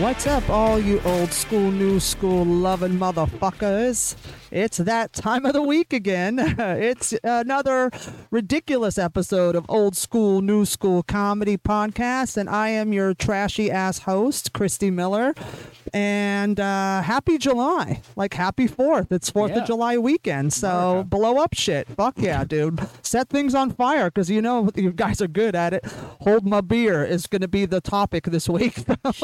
What's up, all you old school, new school loving motherfuckers? It's that time of the week again. It's another ridiculous episode of Old School, New School Comedy Podcast, and I am your trashy ass host, Christy Miller. And uh, happy July, like happy Fourth. It's Fourth Yeah. of July weekend, so America. blow up shit. Fuck yeah, dude. Set things on fire because you know you guys are good at it. Hold my beer is going to be the topic this week.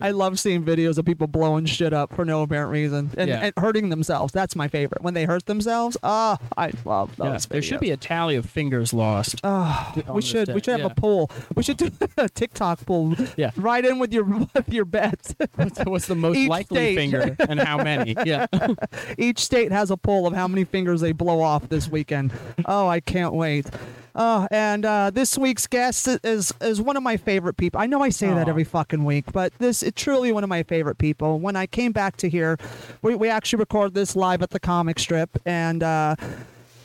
I love seeing videos of people blowing shit up for no apparent reason and, Yeah. And hurting themselves. That's my favorite. When they hurt themselves, ah, I love those. Yeah, there should be a tally of fingers lost. Oh, we should we should have yeah. a poll. We should do a TikTok poll. Yeah. Right in with your with your bets. What's, what's the most Each likely state. finger and how many? Yeah. Each state has a poll of how many fingers they blow off this weekend. Oh, I can't wait. Oh, and uh, this week's guest is is one of my favorite people. I know I say that every fucking week, but this is truly one of my favorite people. When I came back to here, we, we actually recorded this live at the comic strip, and uh,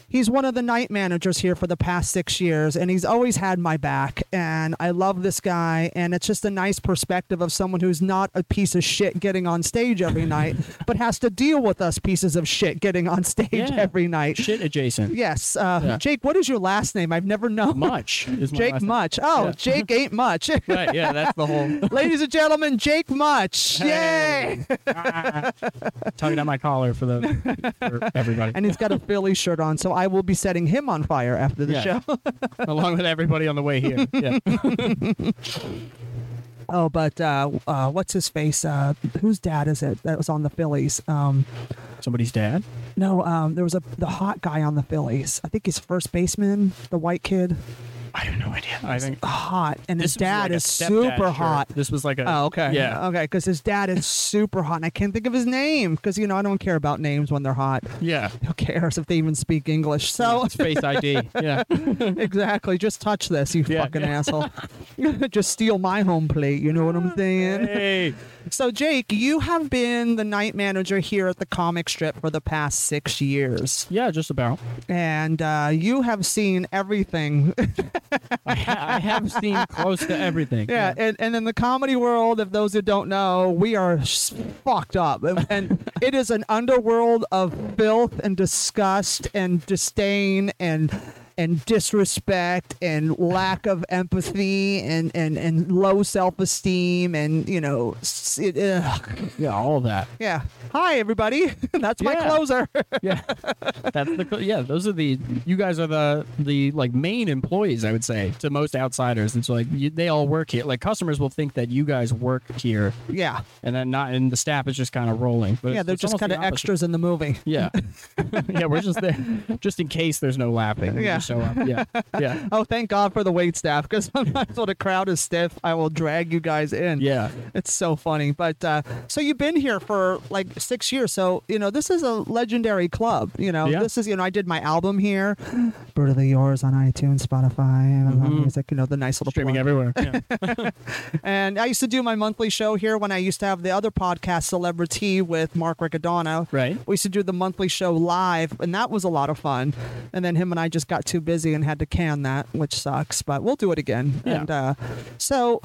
he's one of the night managers here for the past six years, and he's always had my back. And I love this guy, and it's just a nice perspective of someone who's not a piece of shit getting on stage every night, but has to deal with us pieces of shit getting on stage Yeah. every night. Shit adjacent. Yes, uh, Yeah. Jake. What is your last name? I've never known. Mutch is my Jake last name. Mutch. Oh, Yeah. Jake ain't much. Right. Yeah. That's the whole. Ladies and gentlemen, Jake Mutch. Hey. Yay! Tugging at my collar for the for everybody, And he's got a Philly shirt on, so I will be setting him on fire after the Yeah. show. along with everybody on the way here. Yeah. Oh, but uh, uh, what's his face? Uh, whose dad is it that was on the Phillies? Um, Somebody's dad. no, um, there was a the hot guy on the Phillies. I think he's first baseman, the white kid. I have no idea. I think Hot, and his this was dad like a is stepdad super shirt. hot. This was like a. Oh, okay. Yeah. Okay, because his dad is super hot, and I can't think of his name because you know I don't care about names when they're hot. Yeah. Who cares if they even speak English? So It's face ID. Yeah. exactly, just touch this, you Yeah. fucking asshole. just steal my home plate. You know what I'm saying? Hey. So Jake, you have been the night manager here at the comic strip for the past six years, Yeah. Just about. and uh, you have seen everything. I, ha- I have seen close to everything. Yeah, and, and in the comedy world, if those who don't know, we are fucked up. And, and it is an underworld of filth and disgust and disdain and and disrespect and lack of empathy and, and, and low self esteem and you know it, ugh. Yeah. All of that. yeah. Hi everybody, that's my Yeah. closer. Yeah, that's the yeah. Those are the you guys are the the like main employees. I would say to most outsiders. It's like you, they all work here. Like customers will think that you guys work here, yeah, and then not, and the staff is just kind of rolling. But yeah, they're just kind of extras in the movie. Yeah, yeah, we're just there just in case there's no laughing. Yeah. Show up. Yeah, yeah, Oh, thank God for the wait staff because sometimes when a crowd is stiff, I will drag you guys in. yeah. It's so funny. But uh, so you've been here for like six years. So, you know, this is a legendary club. You know, Yeah. this is, you know, I did my album here, Brutally Yours on iTunes, Spotify, Mhm. Music, you know, the nice little Streaming plug. everywhere. Yeah. And I used to do my monthly show here when I used to have the other podcast, Celebrity, with Mark Riccadonna. Right. We used to do the monthly show live, and that was a lot of fun. And then him and I just got too busy and had to can that, which sucks. But we'll do it again. Yeah. And uh, so,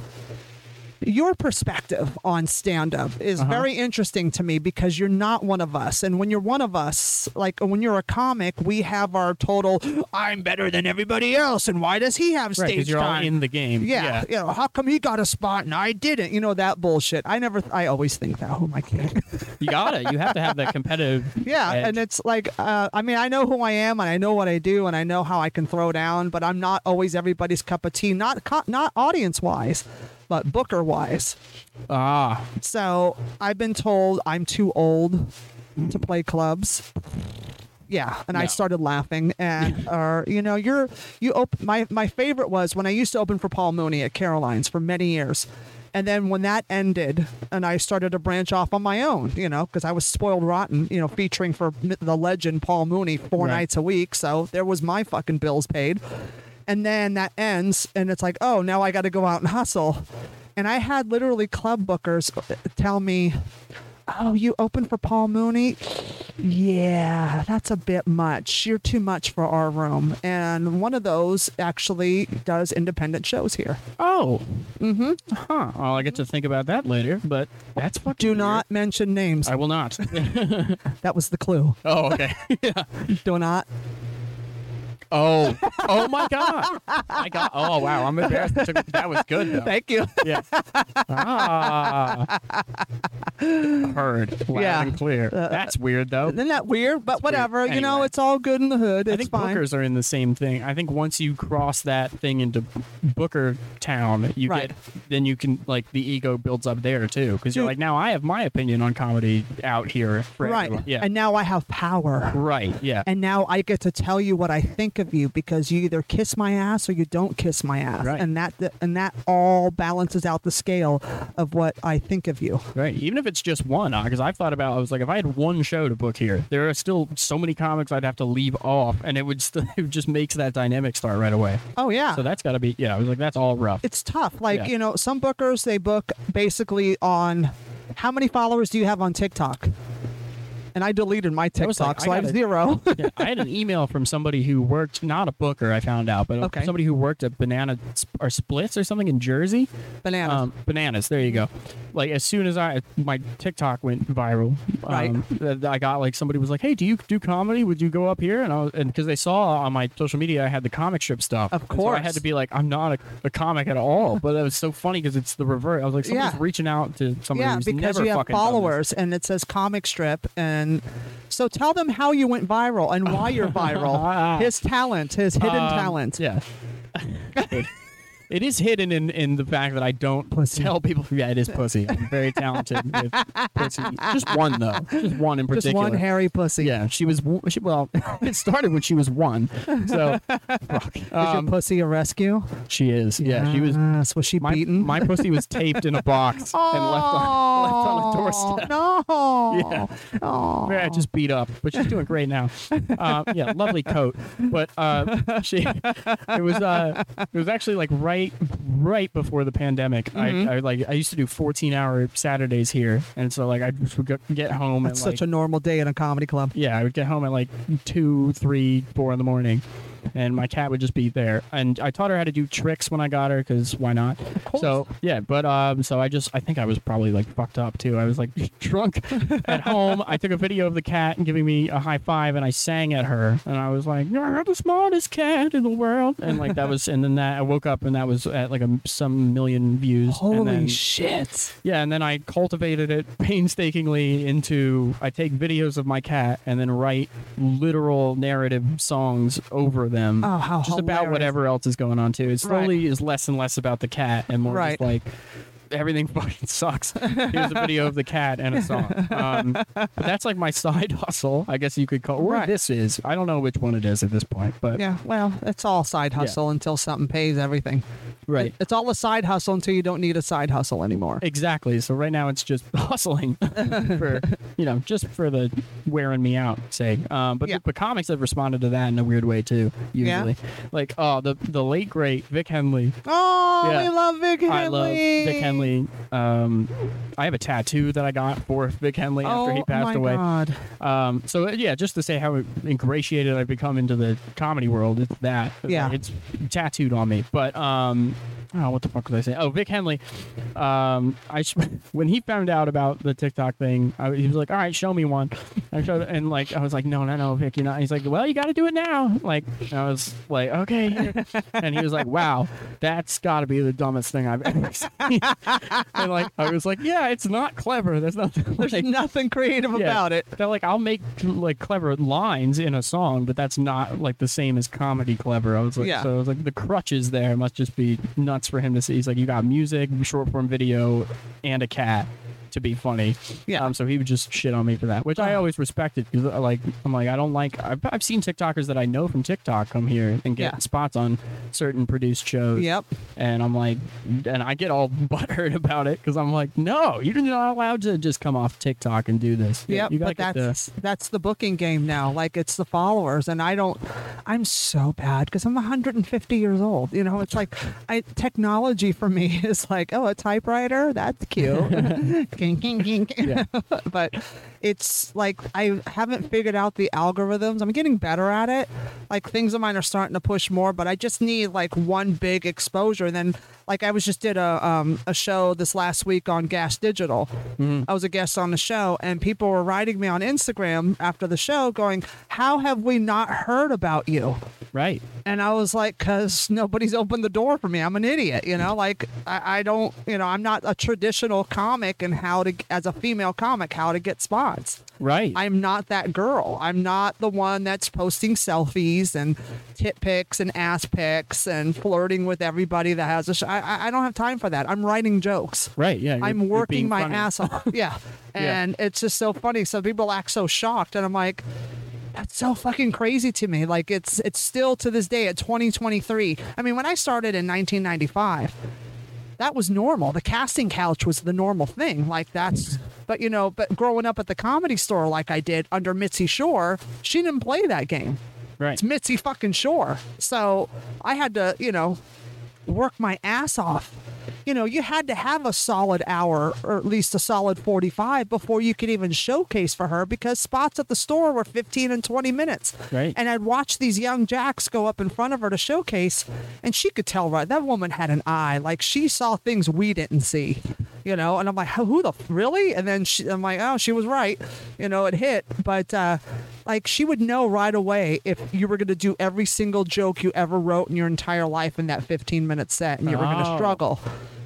your perspective on stand up is Uh-huh. very interesting to me because you're not one of us. And when you're one of us, like when you're a comic, we have our total, I'm better than everybody else. And why does he have Right, stage because you're all in the game. Yeah, you know, how come he got a spot and I didn't? You know that bullshit. I never. I always think that. Who am I kidding? you got it. You have to have that competitive. yeah, edge. and it's like, uh, I mean, I know who I am and I know what I do and I know how I can throw down, but I'm not always everybody's cup of tea. Not co- not audience wise, but booker wise. ah, So I've been told I'm too old to play clubs. Yeah, and I started laughing, and or you know, you're you op- my my favorite was when I used to open for Paul Mooney at Caroline's for many years, and then when that ended, and I started to branch off on my own, you know, because I was spoiled rotten, you know, featuring for the legend Paul Mooney four Right. nights a week, so there was my fucking bills paid, and then that ends, and it's like, oh, now I got to go out and hustle, and I had literally club bookers tell me, "Oh, you open for Paul Mooney? yeah, that's a bit much. You're too much for our room. And one of those actually does independent shows here. Oh. Mm-hmm. Huh. Well, I get to think about that later, but that's fucking Do weird. not mention names. I will not. That was the clue. oh, okay. yeah. Do not. Oh. Oh my god. I got. Oh wow. I'm embarrassed. That took- That was good though. Thank you. Yeah. Ah. Heard loud Yeah. and clear. That's weird though. Isn't that weird? But whatever. You know, it's all good in the hood. It's I think fine. bookers are in the same thing. I think once you cross that thing into Booker Town, you Right. get then you can like the ego builds up there too because you're like now I have my opinion on comedy out here. For right. everyone. Yeah. And now I have power. right. Yeah. And now I get to tell you what I think of you because you either kiss my ass or you don't kiss my ass, Right. and that and that all balances out the scale of what I think of you. Right. Even if it's just one, uh, because I've thought about, I was like, if I had one show to book here, there are still so many comics I'd have to leave off, and it would still it just makes that dynamic start right away. Oh yeah. So that's got to be, yeah. I was like, that's all rough. it's tough. Like, Yeah. you know, some bookers they book basically on how many followers do you have on TikTok? And I deleted my I TikTok, like, so I have gotta- zero. yeah, I had an email from somebody who worked, not a booker, I found out, but Okay. somebody who worked at Banana or Splits or something in Jersey. Bananas. Um, bananas. There you go. Like as soon as I my TikTok went viral, um, th- I got like somebody was like, "Hey, do you do comedy? Would you go up here?" And I was, and because they saw on my social media I had the comic strip stuff. Of course, so I had to be like, "I'm not a, a comic at all." But it was so funny because it's the reverse. I was like, "Somebody's Yeah. reaching out to somebody yeah, who's because never you have fucking done this." followers and it says comic strip and so tell them how you went viral and why you're viral. his talent, his hidden Um, talent. Yeah. it, is hidden in, in the fact that I don't Pussy. tell people. Yeah, it is pussy. I'm very talented with pussy. Just one though. Just one in particular. Just one hairy pussy. Yeah, she was. She, well, it started when she was one. So. Is Um, your pussy a rescue? she is. Yeah, she was. Yes. Was she My, beaten? my pussy was taped in a box and left on, left on a doorstep. No. Yeah. Oh. Yeah, just beat up, but she's doing great now. Uh, yeah, lovely coat. But uh, she, it was uh, it was actually like right, right before the pandemic. Mm-hmm. I, I like I used to do 14 hour Saturdays here, and so like I would get home It's such like a normal day in a comedy club. yeah, I would get home at like two, three, four in the morning, and my cat would just be there. And I taught her how to do tricks when I got her, because why not? So yeah, but um, so I just I think I was probably like fucked up too. I was like drunk at home. I took a video of the cat and giving me a high five, and I sang at her, and I was like, "You're the smartest cat in the world," and like that was, and then that I woke up and that was at like a some million views. and Holy then, shit. yeah, and then I cultivated it painstakingly into I take videos of my cat and then write literal narrative songs over them. Oh, how just about whatever else is going on too. It slowly is less and less about the cat and more Right. just like everything fucking sucks. Here's a video of the cat and a song. Um, but that's like my side hustle, I guess you could call. Or Right. this is. I don't know which one it is at this point, but Yeah, well, it's all side hustle until something pays everything. right. It's all a side hustle until you don't need a side hustle anymore. Exactly. So right now it's just hustling for you know just for the wearing me out sake. Um, but Yeah. but comics have responded to that in a weird way too. Yeah? Usually, like oh the the late great Vic Henley. Oh, Yeah. we love Vic Henley. I love Vic Henley. Um, I have a tattoo that I got for Vic Henley Oh after he passed my away. God. Um, so uh, yeah, just to say how ingratiated I've become into the comedy world, it's that. Yeah. it's tattooed on me. But um, oh, what the fuck was I saying? Oh, Vic Henley. Um, I when he found out about the TikTok thing, I, he was like, "All right, show me one." I showed, and like I was like, "No, no, no, Vic, you're not." He's like, "Well, you got to do it now." Like I was like, "Okay," and he was like, "Wow, that's got to be the dumbest thing I've ever seen." And like I was like, "Yeah, it's not clever. There's nothing." There's like, nothing creative yeah. about it. They're like, I'll make like clever lines in a song, but that's not like the same as comedy clever. I was like, Yeah. so I was like, the crutches there must just be nuts for him to see. He's like, you got music, short form video, and a cat to be funny. Yeah. Um, so he would just shit on me for that, which I Oh. always respected because like I'm like I don't like I've, I've seen TikTokers that I know from TikTok come here and get Yeah. spots on certain produced shows. Yep. And I'm like, and I get all butthurt about it because I'm like, no, you're not allowed to just come off TikTok and do this. Yep, you gotta but get the- that's that's the booking game now. Like it's the followers, and I don't. I'm so bad because I'm 150 years old. You know, it's like I technology for me is like, oh, a typewriter, that's cute. king, king, king. Yeah. but it's like I haven't figured out the algorithms. I'm getting better at it. Like things of mine are starting to push more, but I just need like one big exposure. And then, like I was just did a um, a show this last week on Gas Digital. I was a guest on the show, and people were writing me on Instagram after the show, going, "How have we not heard about you?" Right. And I was like, because nobody's opened the door for me. I'm an idiot, you know. Like I, I don't, you know, I'm not a traditional comic and how to, as a female comic, how to get spots. Right. I'm not that girl. I'm not the one that's posting selfies and tit pics and ass pics and flirting with everybody that has a. Sh- I, I- don't have time for that. I'm writing jokes. right. Yeah. I'm working my funny. ass off. Yeah. Yeah. And it's just so funny. So people act so shocked and I'm like, that's so fucking crazy to me. Like it's it's still to this day at 2023. I mean, when I started in 1995, that was normal. The casting couch was the normal thing. Like that's but you know, but growing up at the comedy store like I did under Mitzi Shore, she didn't play that game. Right. It's Mitzi fucking Shore. So I had to, you know, work my ass off. You know, you had to have a solid hour or at least a solid 45 before you could even showcase for her because spots at the store were 15 and 20 minutes. Right. And I'd watch these young jacks go up in front of her to showcase, and she could tell right that woman had an eye. Like she saw things we didn't see. You know, and I'm like, who the f- really? And then she, I'm like, oh, she was right. You know, it hit, but uh, like she would know right away if you were going to do every single joke you ever wrote in your entire life in that 15 minute set, and you were going to Oh. struggle.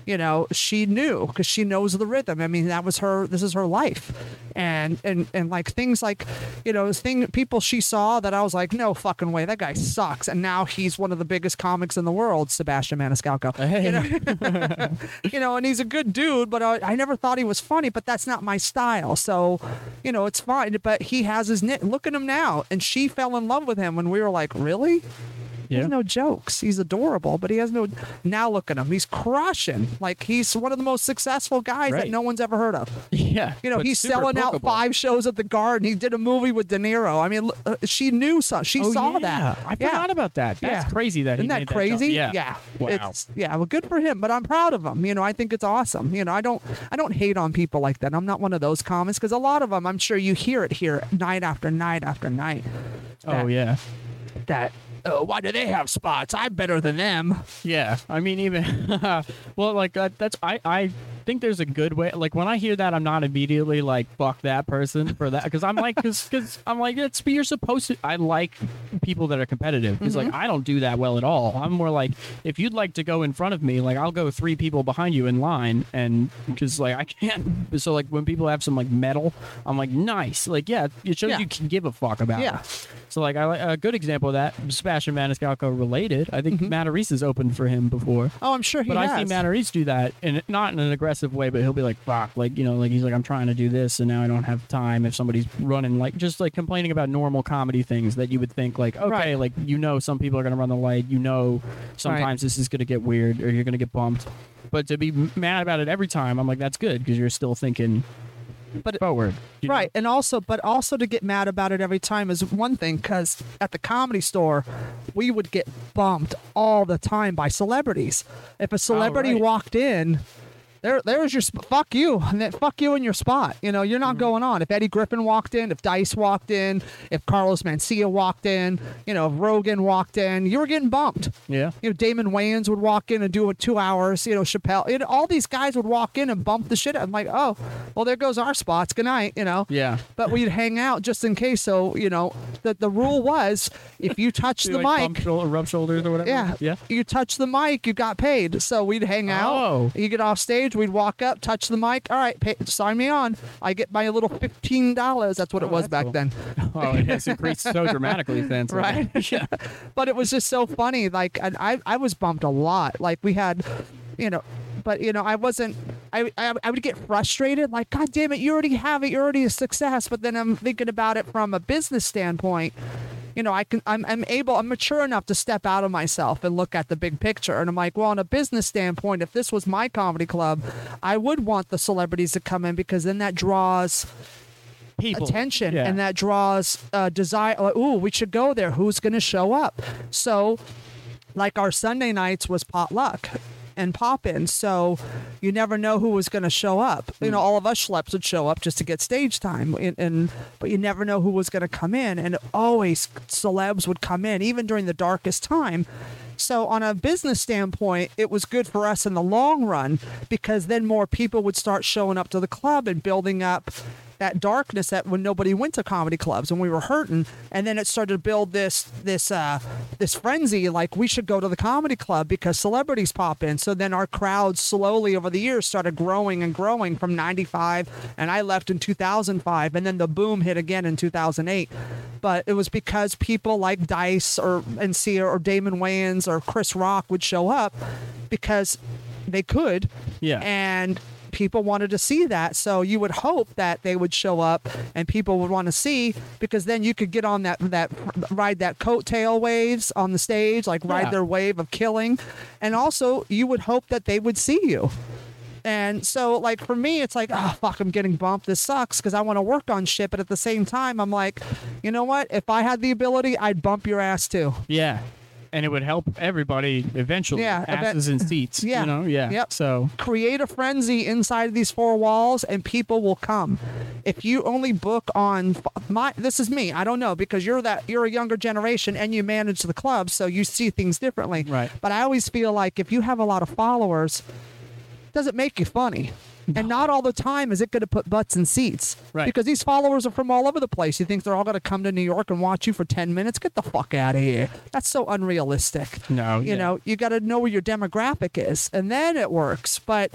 You know, she knew because she knows the rhythm. I mean, that was her. This is her life, and and and like things like, you know, thing people she saw that I was like, no fucking way, that guy sucks. And now he's one of the biggest comics in the world, Sebastian Maniscalco. You know, you know, and he's a good dude, but I, I never thought he was funny. But that's not my style, so you know, it's fine. But he has his nit. Look at him now, and she fell in love with him when we were like, really? He has no jokes. He's adorable, but he has no. Now look at him. He's crushing. Like he's one of the most successful guys that no one's ever heard of. Yeah. You know, he's selling out five shows at the Garden. He did a movie with De Niro. I mean, uh, she knew some. She Oh, saw yeah. that. I forgot about that. That's Yeah. crazy that he Isn't that crazy? jump. yeah. Wow. It's, yeah. Well, good for him. But I'm proud of him. You know, I think it's awesome. You know, I don't, I don't hate on people like that. I'm not one of those comics because a lot of them, I'm sure you hear it here night after night after night. oh yeah. That. Oh, why do they have spots? I'm better than them. Yeah, I mean, even well, like that, that's I I think there's a good way. Like when I hear that, I'm not immediately like fuck that person for that because I'm like because because I'm like it's you're supposed to. I like people that are competitive because like mm-hmm. I don't do that well at all. I'm more like if you'd like to go in front of me, like I'll go three people behind you in line, and because like I can't. So like when people have some like metal, I'm like nice. Like yeah, it shows Yeah. you can give a fuck about. Yeah. it. So like I like a good example of that, Sebastian Maniscalco related. I think mm-hmm. Reese has opened for him before. Oh, I'm sure he But has. I see Matt Reese do that, and not in an aggressive way, but he'll be like, "Fuck!" Like you know, like he's like, "I'm trying to do this, and now I don't have time." If somebody's running, like just like complaining about normal comedy things that you would think, like, okay, Right. like you know, some people are gonna run the light. You know, sometimes this is gonna get weird, or you're gonna get bumped. But to be mad about it every time, I'm like, that's good because you're still thinking But- forward. you know? Right, and also, but also to get mad about it every time is one thing. Because at the comedy store, we would get bumped all the time by celebrities. If a oh, celebrity right. walked in, there, there's your sp- fuck you, and then fuck you in your spot. You know, you're not mm-hmm. going on. If Eddie Griffin walked in, if Dice walked in, if Carlos Mencia walked in, you know, if Rogan walked in, you were getting bumped. Yeah. You know, Damon Wayans would walk in and do a two hours. You know, Chappelle. You know, all these guys would walk in and bump the shit. out. I'm like, oh, well, there goes our spots. Good night. You know. Yeah. But we'd hang out just in case. So you know, the the rule was if you touch the like, mic. bump shoulder, rub shoulders or whatever. Yeah, Yeah. You touch the mic, you got paid. So we'd hang oh. out. Oh. You get off stage, we'd walk up, touch the mic. All right, pay, sign me on. I get my little fifteen dollars. That's what it Oh, was back cool. then. Oh, it has increased so dramatically since. right? yeah. but it was just so funny. Like, and I, I was bumped a lot. Like, we had, you know, but you know, I wasn't. I, I, I would get frustrated. Like, God damn it, you already have it. You're already a success. But then I'm thinking about it from a business standpoint. You know, I can. I'm, I'm able. I'm mature enough to step out of myself and look at the big picture. And I'm like, well, on a business standpoint, if this was my comedy club, I would want the celebrities to come in because then that draws People. attention Yeah. and that draws uh, desire like, ooh we should go there who's going to show up so like our sunday nights was potluck and pop in. So you never know who was going to show up. You know, all of us schleps would show up just to get stage time, and, and but you never know who was going to come in. And always celebs would come in, even during the darkest time. So, on a business standpoint, it was good for us in the long run because then more people would start showing up to the club and building up that darkness that when nobody went to comedy clubs and we were hurting and then it started to build this this uh this frenzy like we should go to the comedy club because celebrities pop in. So then our crowds slowly over the years started growing and growing from 95 and I left in 2005 and then the boom hit again in 2008 but it was because people like Dice or Mencia or Damon Wayans or Chris Rock would show up because they could. Yeah. and people wanted to see that so you would hope that they would show up and people would want to see because then you could get on that that ride that coattail waves on the stage like ride Yeah. their wave of killing and also you would hope that they would see you and so, like for me, it's like, oh fuck, I'm getting bumped. This sucks because I want to work on shit. But at the same time, I'm like, you know what? If I had the ability, I'd bump your ass too. Yeah. And it would help everybody eventually. Yeah, Asses in seats. Yeah. You know? Yeah. Yep. So create a frenzy inside of these four walls and people will come if you only book on my this is me i don't know because you're that you're a younger generation and you manage the club so you see things differently Right. but i always feel like if you have a lot of followers does it make you funny and not all the time is it going to put butts in seats. Right. because these followers are from all over the place. You think they're all going to come to new york and watch you for 10 minutes? Get the fuck out of here. That's so unrealistic. No, you yeah. know you got to know where your demographic is and then it works. But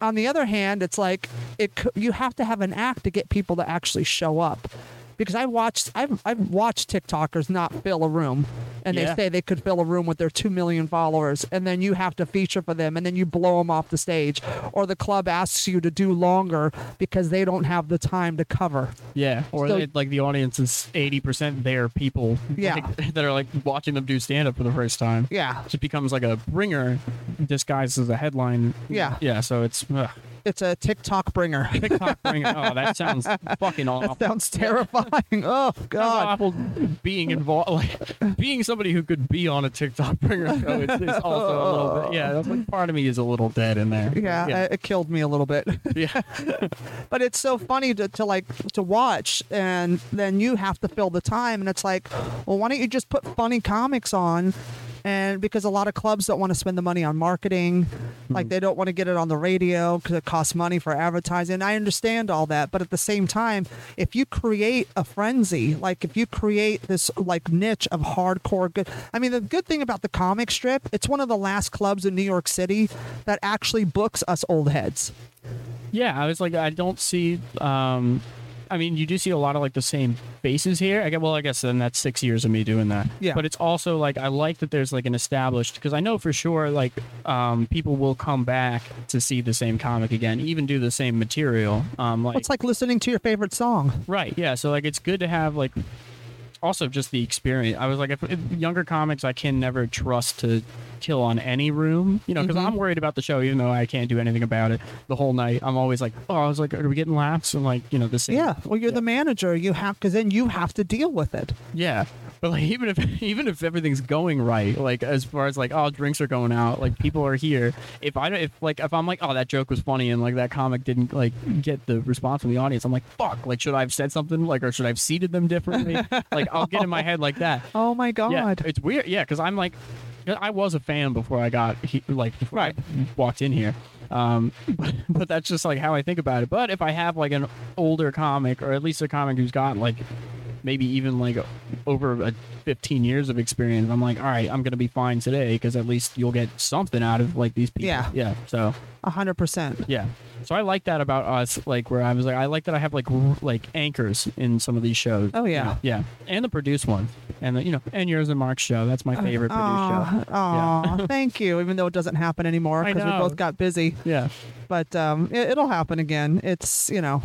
on the other hand it's like it you have to have an act to get people to actually show up because I watched I've, I've watched TikTokers not fill a room and Yeah. they say they could fill a room with their 2 million followers and then you have to feature for them and then you blow them off the stage or the club asks you to do longer because they don't have the time to cover yeah. Or So- it, like the audience is eighty percent their people. Yeah. like, that are like watching them do stand up for the first time. yeah It just becomes like a bringer disguised as a headline. Yeah. Yeah. So it's ugh. It's a TikTok bringer TikTok bringer. Oh, that sounds fucking awful. Oh, that sounds terrifying oh god awful being involved, like being somebody who could be on a TikTok bringer show is, is also a little bit. Yeah, that's like part of me is a little dead in there. yeah, yeah, It, it killed me a little bit yeah. but it's so funny to, to like to watch and then you have to fill the time and it's like well why don't you just put funny comics on and because a lot of clubs don't want to spend the money on marketing. Like they don't want to get it on the radio because it costs money for advertising. I understand all that but at the same time if you create a frenzy like if you create this like niche of hardcore good i mean the good thing about the comic strip it's one of the last clubs in new york city that actually books us old heads. Yeah, I was like, I don't see. um I mean, you do see a lot of like the same faces here. I get well, I guess then that's six years of me doing that. Yeah. But it's also like I like that there's like an established because I know for sure like um people will come back to see the same comic again, even do the same material. Um, like it's like listening to your favorite song Right. Yeah. So like it's good to have like also just the experience. I was like, if, if younger comics, I can never trust to kill on any room, you know, because Mhm. I'm worried about the show, even though I can't do anything about it the whole night. I'm always like, oh, I was like, are we getting laughs? And like, you know, the same. Yeah, well, you're the manager. You have because then you have to deal with it. Yeah. But like even if even if everything's going right, like as far as like oh drinks are going out, like people are here. If I don't if like if I'm like oh that joke was funny and like that comic didn't like get the response from the audience, I'm like fuck, like should I have said something like or should I have seated them differently? like I'll get in my head like that. Oh my god! Yeah, it's weird. Yeah, because I'm like, I was a fan before I got he, like before I walked in here. Um, but, but that's just like how I think about it. But if I have like an older comic, or at least a comic who's got like maybe even like over a 15 years of experience, I'm like, all right, I'm gonna be fine today because at least you'll get something out of like these people. Yeah. yeah. So a hundred percent. yeah. So I like that about us, like where I was like, I like that I have like r- like anchors in some of these shows. Oh, yeah. You know? yeah, and the produced ones, and the, you know, and yours and Mark's show. That's my favorite produced show. Oh, thank you. Even though it doesn't happen anymore because we both got busy, Yeah, but um, it, it'll happen again. It's you know,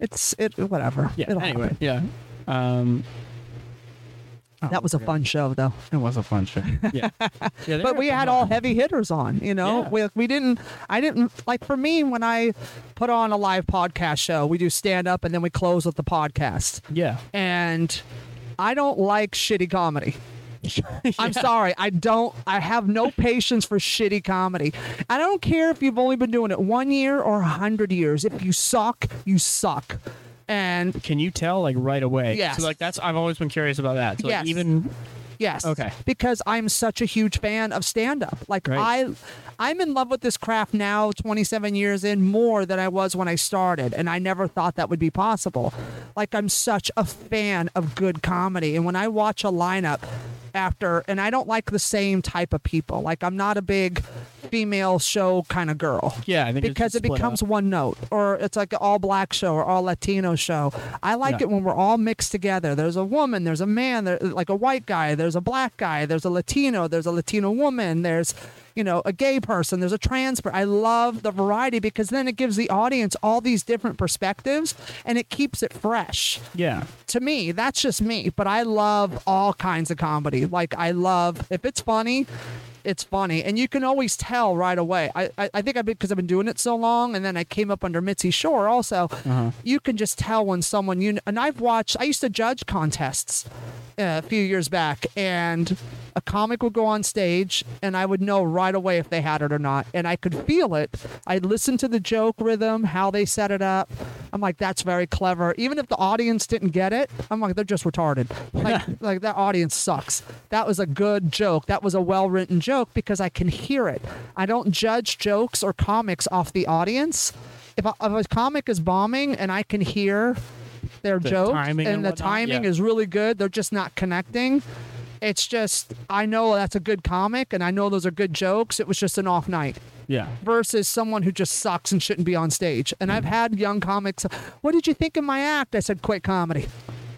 it's it whatever. yeah. It'll anyway, happen. yeah. Um, oh, that was a yeah. fun show though. It was a fun show. Yeah, yeah. But we had all heavy hitters on, you know. Yeah. We, we didn't. I didn't like for me when I put on a live podcast show. We do stand up and then we close with the podcast. Yeah, and I don't like shitty comedy. I'm sorry. I don't. I have no patience for shitty comedy. I don't care if you've only been doing it one year or a hundred years. If you suck, you suck. And Can you tell like right away? Yes. So like that's I've always been curious about that. So like, Yes. even Yes. Okay. Because I'm such a huge fan of stand up. Like Right. I I'm in love with this craft now 27 years in more than I was when I started and I never thought that would be possible. Like I'm such a fan of good comedy and when I watch a lineup after and I don't like the same type of people. Like I'm not a big female show kind of girl. Yeah, I think because it becomes up. one note or it's like an all black show or all Latino show. I like it when we're all mixed together. There's a woman, there's a man, there, like a white guy, there's a black guy, there's a Latino, there's a Latino woman, there's you know a gay person, there's a trans. Per- I love the variety because then it gives the audience all these different perspectives and it keeps it fresh yeah. to me, that's just me. But I love all kinds of comedy. Like I love if it's funny, it's funny, and you can always tell right away. I I, I think I because I've been doing it so long, and then I came up under Mitzi Shore. Also, you can just tell when someone you and I've watched. I used to judge contests uh, a few years back, and a comic would go on stage, and I would know right away if they had it or not, and I could feel it. I listened to the joke rhythm, how they set it up. I'm like, that's very clever. Even if the audience didn't get it, I'm like, they're just retarded. Like, like that audience sucks. That was a good joke. That was a well written joke because I can hear it. I don't judge jokes or comics off the audience. If a, if a comic is bombing and I can hear their The joke and, and the whatnot, timing yeah. is really good, they're just not connecting. It's just I know that's a good comic and I know those are good jokes. It was just an off night Yeah. versus someone who just sucks and shouldn't be on stage. And I've had young comics, what did you think of my act? I said, quit comedy.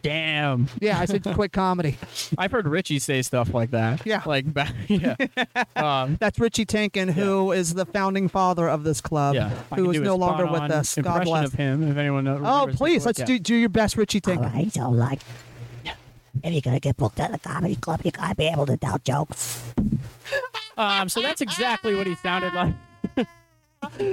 Damn. Yeah, I said, quit comedy. I've heard Richie say stuff like that. Yeah. Like back. Yeah. um, That's Richie Tienken, who is the founding father of this club, yeah. I who can is do a no longer with us. God bless. of him, if anyone knows. Oh, please, let's Yeah. do, do your best Richie All Tienken. right, so like, if you're gonna get booked at the comedy club, you gotta be able to tell jokes. Um, so that's exactly what he sounded like.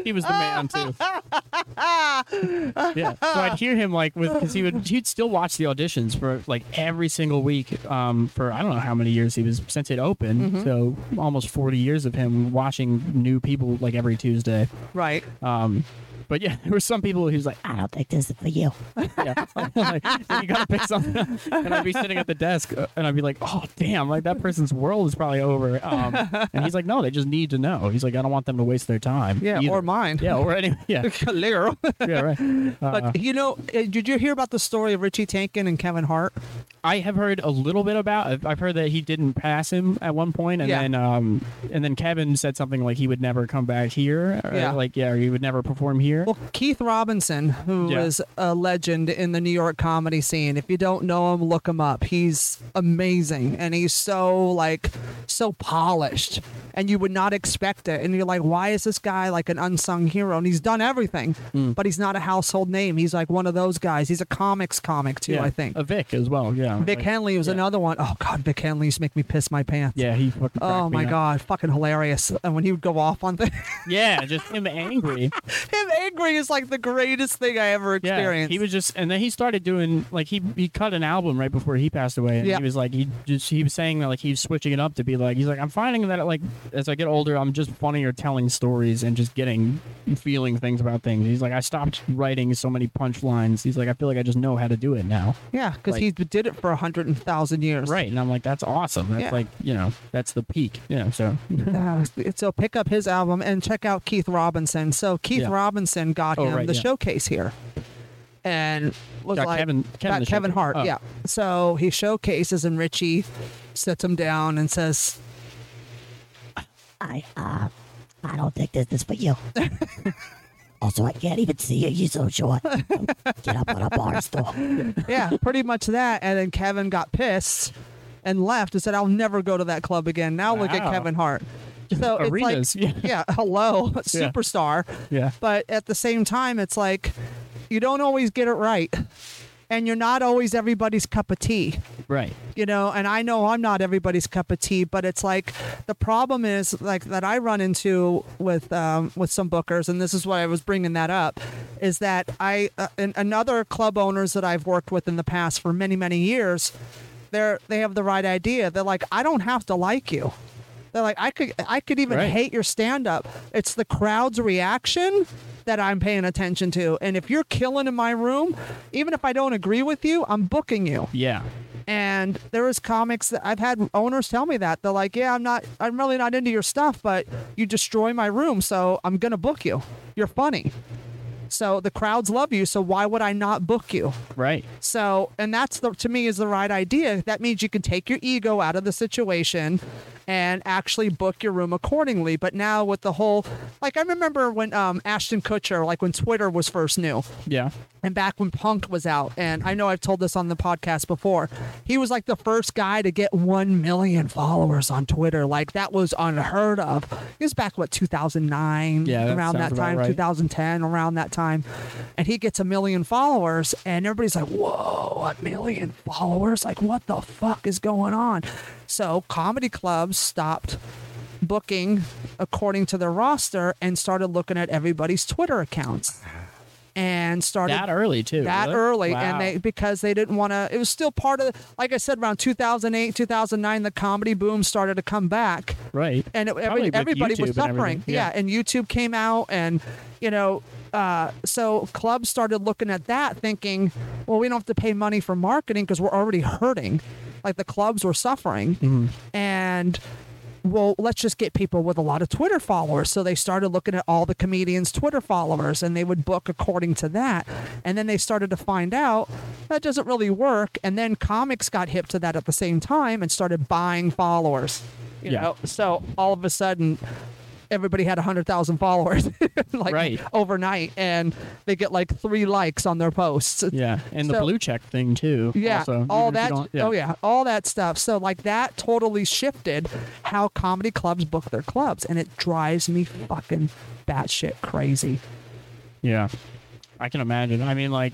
he was the man too. yeah. So I'd hear him like with because he would he'd still watch the auditions for like every single week um, for I don't know how many years he was since it opened. So almost forty years of him watching new people like every Tuesday. Right. Um, but yeah, there were some people who's like, I don't think this is for you. yeah, like, you gotta pick something. up. And I'd be sitting at the desk, uh, and I'd be like, "Oh, damn! Like that person's world is probably over." Um, and he's like, "No, they just need to know." He's like, "I don't want them to waste their time." Yeah, either." or mine. Yeah, or any. Yeah, Literal. yeah, right. Uh, but you know, uh, did you hear about the story of Richie Tienken and Kevin Hart? I have heard a little bit about. I've- I've heard that he didn't pass him at one point, and Yeah. then um, and then Kevin said something like he would never come back here. Or Yeah. like yeah, or he would never perform here. Well, Keith Robinson, who Yeah. is a legend in the New York comedy scene. If you don't know him, look him up. He's amazing and he's so like so polished and you would not expect it. And you're like, why is this guy like an unsung hero? And he's done everything, Mm. but he's not a household name. He's like one of those guys. He's a comics comic too, yeah, I think. a Vic as well. Yeah, Vic Like, Henley was yeah. another one. Oh God, Vic Henley used to make me piss my pants. Yeah, he fucking. Oh my up. God, fucking hilarious! And when he would go off on things, Yeah, just him angry. him angry is like the greatest thing I ever experienced. Yeah, he was just, and then he started doing like he he cut an album right before he passed away, and Yeah. he was like he just he was saying that like he's switching it up to be like he's like I'm finding that like as I get older I'm just funnier telling stories and just getting feeling things about things. He's like I stopped writing so many punchlines. He's like I feel like I just know how to do it now. Yeah, because Like- he did it for a hundred and thousand years. Right, and I'm like that's awesome. That's Yeah. like you know that's the peak. Know, so Uh, so pick up his album and check out Keith Robinson. So Keith Yeah. Robinson got Oh, him right, the yeah. showcase here, and was Got like Kevin- Kevin got Kevin. Hart. Oh. Yeah. So he showcases and Richie sits him down and says, I, uh, I don't think this is for you. also, I can't even see you. You're so short. Get up on a bar stool. "Yeah, pretty much that." And then Kevin got pissed and left and said, "I'll never go to that club again." Now look at Kevin Hart. So it's Arenas, like, yeah. yeah, hello, superstar. yeah. but at the same time it's like you don't always get it right and you're not always everybody's cup of tea Right. you know and i know i'm not everybody's cup of tea but it's like the problem is like that i run into with um, with some bookers and this is why i was bringing that up is that i uh, and, and other club owners that i've worked with in the past for many many years they're they have the right idea. They're like, I don't have to like you. They're like, I could I could even Right. hate your stand up. It's the crowd's reaction that I'm paying attention to. And if you're killing in my room, even if I don't agree with you, I'm booking you. Yeah. And there is comics that I've had owners tell me that they're like, "Yeah, I'm not, I'm really not into your stuff, but you destroy my room, so I'm gonna book you. You're funny, so the crowds love you. So why would I not book you? Right. So, and that's the to me is the right idea. That means you can take your ego out of the situation and actually book your room accordingly. But now with the whole, like I remember when um, Ashton Kutcher, like when Twitter was first new, Yeah. and back when Punked was out, and I know I've told this on the podcast before, he was like the first guy to get 1 million followers on Twitter. Like that was unheard of. It was back, what, 2009? Yeah, that around that time, right. 2010, around that time. And he gets a million followers, and everybody's like, whoa, a million followers? Like, what the fuck is going on? So comedy clubs stopped booking according to their roster and started looking at everybody's Twitter accounts. And started That early too. that really? early Wow. and they because they didn't want to it was still part of like i said around 2008 2009 the comedy boom started to come back right. and it, every, everybody YouTube was suffering yeah. Yeah. and youtube came out and you know uh, so clubs started looking at that thinking well we don't have to pay money for marketing because we're already hurting like the clubs were suffering Mm-hmm. and well, let's just get people with a lot of Twitter followers. So they started looking at all the comedians' Twitter followers and they would book according to that. And then they started to find out that doesn't really work. And then comics got hip to that at the same time and started buying followers. You Yeah. know, so all of a sudden, everybody had 100,000 followers like Right. overnight and they get like three likes on their posts. Yeah, and the blue check thing too. Yeah, also, all even if you that. yeah. Oh yeah, all that stuff. So like that totally shifted how comedy clubs book their clubs, and it drives me fucking batshit crazy. Yeah, I can imagine. I mean, like,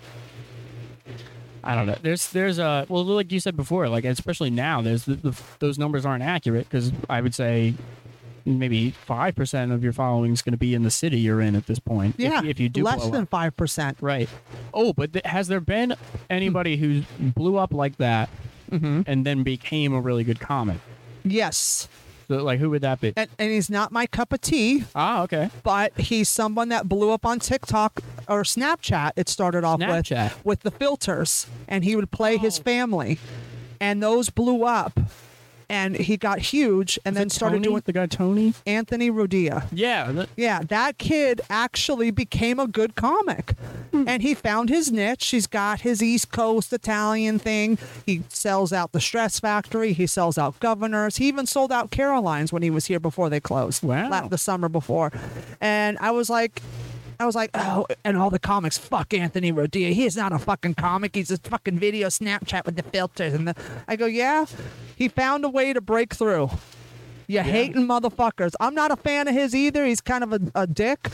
I don't know. There's, there's a well, like you said before, like especially now, there's the, the, those numbers aren't accurate because I would say maybe five percent of your following is going to be in the city you're in at this point. Yeah, if, you do less than five percent. right. Oh, but th- has there been anybody who blew up like that Mm-hmm. and then became a really good comic? Yes, So, like, who would that be? and, and he's not my cup of tea, ah, okay. but he's someone that blew up on TikTok or Snapchat. It started off Snapchat. with with the filters, and he would play Oh. his family, and those blew up, and he got huge, and then it started Tony? doing the guy Tony. Anthony Rodia. Yeah, that- Yeah, that kid actually became a good comic. Hmm. And he found his niche. He's got his East Coast Italian thing. He sells out the Stress Factory. He sells out Governors. He even sold out Caroline's when he was here before they closed. Wow. la- The summer before. And I was like, I was like, oh, and all the comics, fuck Anthony Rodia. He is not a fucking comic. He's a fucking video Snapchat with the filters. And the, I go, yeah, he found a way to break through. You hating motherfuckers. I'm not a fan of his either. He's kind of a, a dick,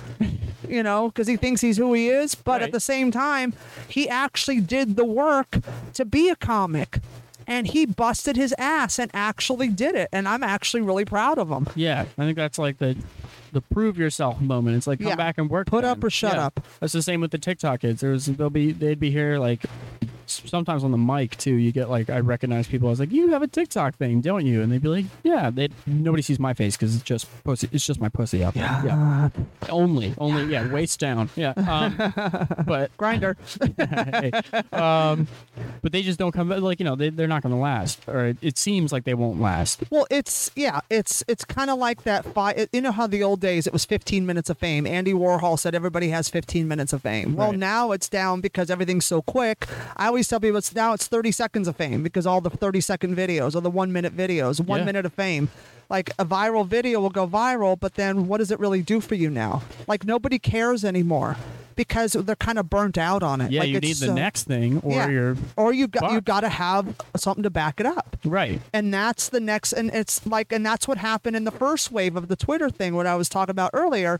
you know, because he thinks he's who he is. But at the same time, he actually did the work to be a comic. And he busted his ass and actually did it. And I'm actually really proud of him. Yeah, I think that's like the the prove yourself moment. It's like come Yeah. back and work. Put then. up or shut Yeah. up. That's the same with the TikTok kids. There's they'll be they'd be here like sometimes on the mic too. You get like I recognize people. I was like, you have a TikTok thing, don't you? And they'd be like, yeah. They nobody sees my face because it's just pussy. It's just my pussy up. there. Yeah. Only, only, yeah, waist down. Yeah. Um, but Grindr. hey, um, but they just don't come. Like you know, they they're not going to last, or it, it seems like they won't last. Well, it's yeah, it's it's kind of like that. Five, you know how the old days it was 15 minutes of fame. Andy Warhol said everybody has 15 minutes of fame. Well, Right. now it's down because everything's so quick. I always tell people it's now it's 30 seconds of fame because all the 30 second videos or the one minute videos, one Yeah. minute of fame. Like a viral video will go viral, but then what does it really do for you now? Like nobody cares anymore because they're kind of burnt out on it. Yeah, like you need the so- next thing, or yeah. you're or you've got fucked. got to have something to back it up right. and that's the next and it's like and that's what happened in the first wave of the twitter thing what i was talking about earlier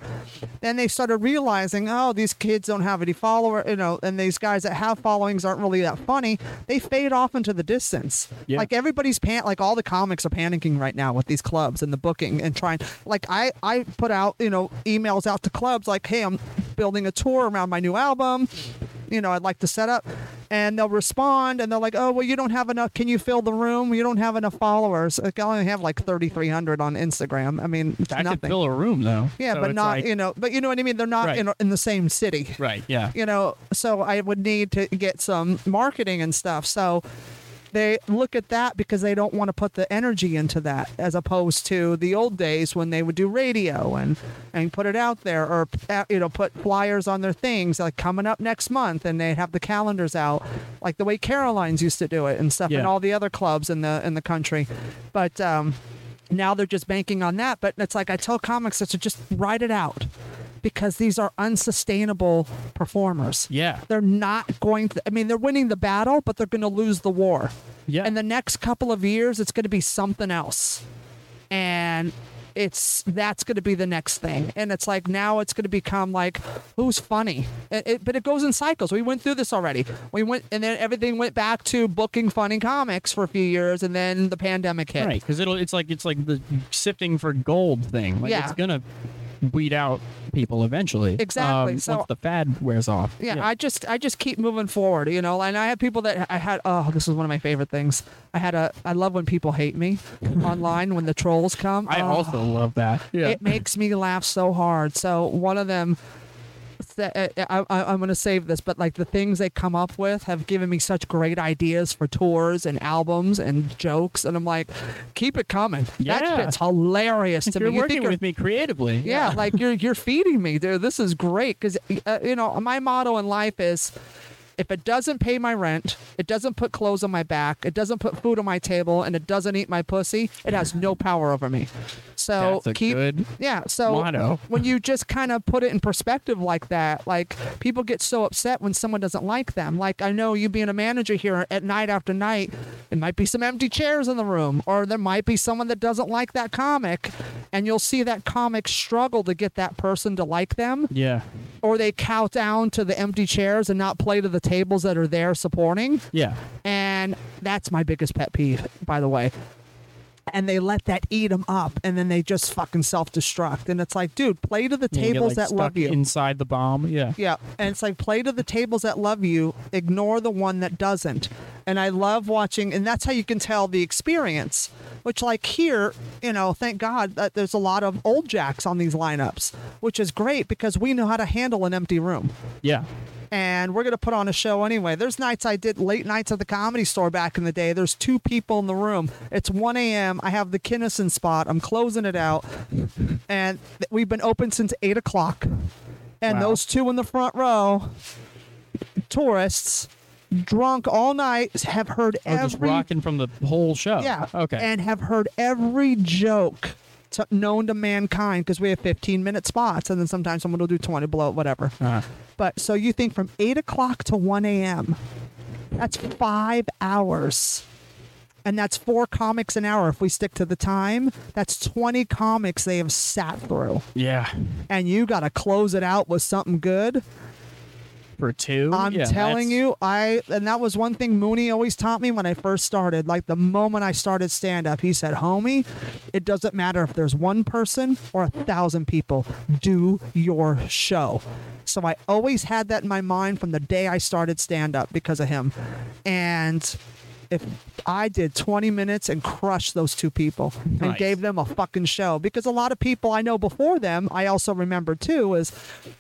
then they started realizing oh these kids don't have any follower you know and these guys that have followings aren't really that funny they fade off into the distance Yeah. like everybody's pan like all the comics are panicking right now with these clubs and the booking and trying like i i put out you know emails out to clubs like hey i'm building a tour around my new album you know i'd like to set up and they'll respond and they're like, "Oh, well, you don't have enough. Can you fill the room? You don't have enough followers. Like, I only have like 3,300 on Instagram. I mean, it's That nothing. could fill a room though. yeah, So but it's not like- you know. But you know what I mean. They're not Right. in, in the same city. Right. Yeah. You know, so I would need to get some marketing and stuff. So they look at that because they don't want to put the energy into that as opposed to the old days when they would do radio and and put it out there or uh, you know put flyers on their things like coming up next month and they'd have the calendars out like the way Caroline's used to do it and stuff and all the other clubs in the in the country. But um now they're just banking on that but it's like I tell comics to just write it out because these are unsustainable performers Yeah. they're not going to i mean they're winning the battle but they're going to lose the war Yeah. in the next couple of years it's going to be something else and it's that's going to be the next thing and it's like now it's going to become like who's funny It- it- but it goes in cycles we went through this already we went and then everything went back to booking funny comics for a few years and then the pandemic hit Right, because it'll it's like it's like the sifting for gold thing. Like Yeah. it's gonna weed out people eventually. Exactly, Um, so- once the fad wears off. yeah, I just I just keep moving forward, you know. And I have people that I had. Oh, this is one of my favorite things. I had a. I love when people hate me online when the trolls come. I Oh, also love that. Yeah. It makes me laugh so hard. So one of them. Sa- I, I, I'm going to save this, but like the things they come up with have given me such great ideas for tours and albums and jokes, and I'm like, keep it coming. That Yeah. shit's hilarious to You're me. You working you're- with me creatively. yeah, like you're you're feeding me, dude. This is great because uh, you know my motto in life is. If it doesn't pay my rent, it doesn't put clothes on my back, it doesn't put food on my table, and it doesn't eat my pussy, it has no power over me. So keep good yeah. So motto. when you just kind of put it in perspective like that, like people get so upset when someone doesn't like them. Like I know you being a manager here at night after night, it might be some empty chairs in the room, or there might be someone that doesn't like that comic, and you'll see that comic struggle to get that person to like them, Yeah. or they cow down to the empty chairs and not play to the tables that are there supporting. Yeah. And that's my biggest pet peeve, by the way. And they let that eat them up, and then they just fucking self-destruct. And it's like, dude, play to the You get, tables like, that stuck love you. inside the bomb. Yeah. yeah, and it's like play to the tables that love you, ignore the one that doesn't. And I love watching, and that's how you can tell the experience. Which, like here, you know, thank God that there's a lot of old jacks on these lineups, which is great because we know how to handle an empty room Yeah. And we're going to put on a show anyway. There's nights I did late nights at the comedy store back in the day. There's two people in the room. It's 1 a.m. I have the Kinison spot. I'm closing it out. And we've been open since 8 o'clock. And Wow. those two in the front row, tourists, drunk all night, have heard Oh, just every rocking from the whole show. yeah. Okay. And have heard every joke to, known to mankind because we have 15 minute spots, and then sometimes someone will do 20 below, whatever. Uh, But so you think from 8 o'clock to 1 a.m., that's five hours. And that's four comics an hour. If we stick to the time, that's 20 comics they have sat through. yeah. And you got to close it out with something good. Two. I'm yeah, telling that's- you, I and that was one thing Mooney always taught me when I first started. Like the moment I started stand up, he said, "Homie, it doesn't matter if there's one person or a thousand people. Do your show." So I always had that in my mind from the day I started stand up because of him. And if I did 20 minutes and crushed those two people and gave them a fucking show because a lot of people I know before them, I also remember too, is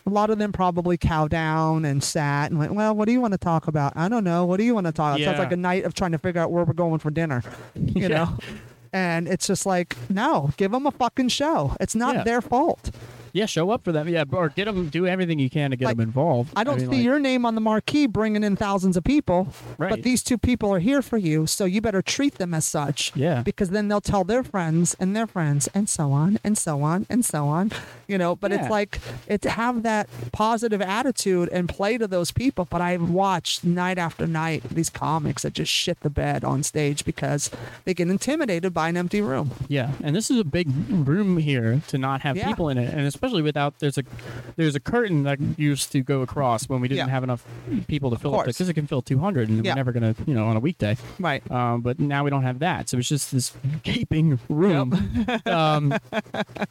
a lot of them probably cow down and sat and went, well, what do you want to talk about? I don't know. What do you want to talk about? Sounds like a night of trying to figure out where we're going for dinner, you Yeah. know? And it's just like, no, give them a fucking show. It's not Yeah. their fault. Yeah, show up for them. Yeah, or get them. Do everything you can to get Like, them involved. I don't mean, see like- your name on the marquee bringing in thousands of people, Right. but these two people are here for you, so you better treat them as such. Yeah. Because then they'll tell their friends and their friends and so on and so on and so on. You know, but Yeah. it's like it's have that positive attitude and play to those people. But I've watched night after night these comics that just shit the bed on stage because they get intimidated by an empty room. Yeah, and this is a big room here to not have Yeah. people in it, and especially without there's a there's a curtain that used to go across when we didn't Yeah. have enough people to fill it course. because it can fill 200, and Yeah. we're never gonna you know on a weekday. Right. Um, but now we don't have that, so it's just this gaping room. um,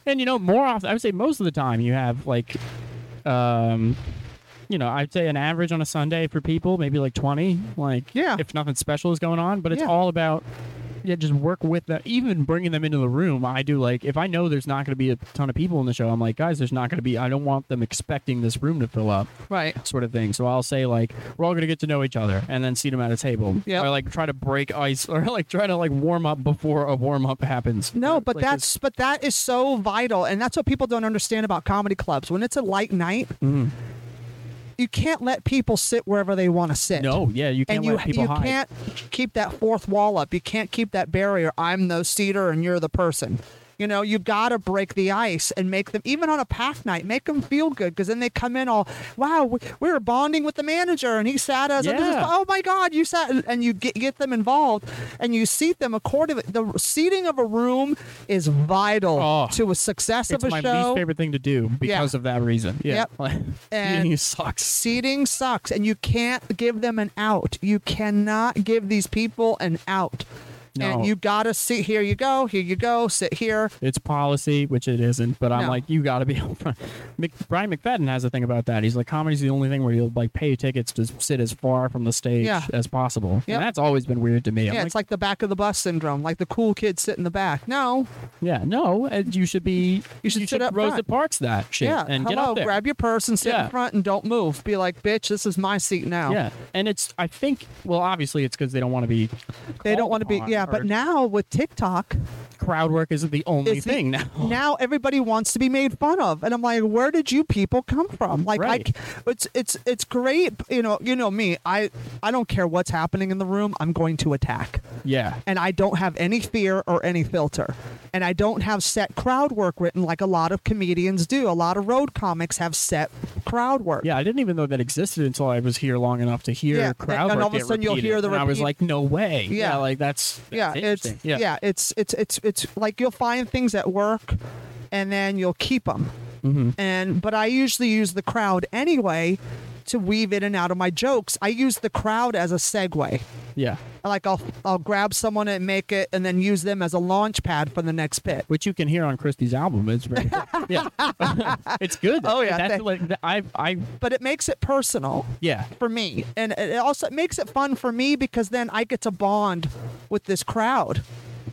and you know, more often, I would say most of the time, you have like, um, you know, I'd say an average on a Sunday for people, maybe like 20, like Yeah. if nothing special is going on, but it's Yeah. all about yeah, just work with them. Even bringing them into the room, I do like if I know there's not going to be a ton of people in the show, I'm like, guys, there's not going to be. I don't want them expecting this room to fill up, Right. sort of thing. So I'll say like, we're all going to get to know each other, and then seat them at a table, Yep. or like try to break ice, or like try to like warm up before a warm up happens. No, but Like, that's but that is so vital, and that's what people don't understand about comedy clubs. When it's a light night, Mm-hmm. You can't let people sit wherever they want to sit. no, yeah, you can't and you let people you hide. can't keep that fourth wall up. You can't keep that barrier. I'm the seater and you're the person. You know, you got to break the ice and make them, even on a pack night, make them feel good because then they come in all, wow, we, we were bonding with the manager and he sat us. this Yeah. oh my God, you sat, and- and you get, get them involved and you seat them accordingly. The seating of a room is vital Oh. to a success of a show. It's my least favorite thing to do because of that reason. Yeah, Yep. And- sucks. Seating sucks, and you can't give them an out. You cannot give these people an out. No. And you gotta sit here. You go here. You go. Sit here. It's policy, which it isn't, but I'm No. like, you got to be upfront. Mc, Brian McFadden has a thing about that. He's like, comedy's the only thing where you'll like pay tickets to sit as far from the stage Yeah. as possible, Yep. and that's always been weird to me. I'm yeah, it's like the back of the bus syndrome. Like the cool kids sit in the back. No, yeah, no, and you should be, you should sit up Rosa front. Parks that shit yeah. and hello. get up there. Grab your purse and sit Yeah. in front and don't move. Be like, bitch, this is my seat now. Yeah, and it's I think well, obviously it's because they don't want to be. They don't want to be. upon Yeah, but now with TikTok, crowd work isn't the only It's the- thing now. now everybody wants to be made fun of and i'm like where did you people come from like Right. I, c- it's it's it's great you know you know me i i don't care what's happening in the room i'm going to attack Yeah, and i don't have any fear or any filter and i don't have set crowd work written like a lot of comedians do a lot of road comics have set crowd work Yeah, I didn't even know that existed until I was here long enough to hear Yeah, crowd and work all of a get sudden you'll repeated, hear the and I was repeat- like, no way. Yeah. like that's, yeah it's interesting. yeah. it's it's it's it's like you'll find things at work and then you'll keep them Mm-hmm. and but i usually use the crowd anyway to weave in and out of my jokes i use the crowd as a segue yeah. like i'll i'll grab someone and make it and then use them as a launch pad for the next bit which you can hear on Christy's album. It's very good. yeah, it's good. Oh, yeah, that's like I I but it makes it personal yeah for me and it also makes it fun for me because then i get to bond with this crowd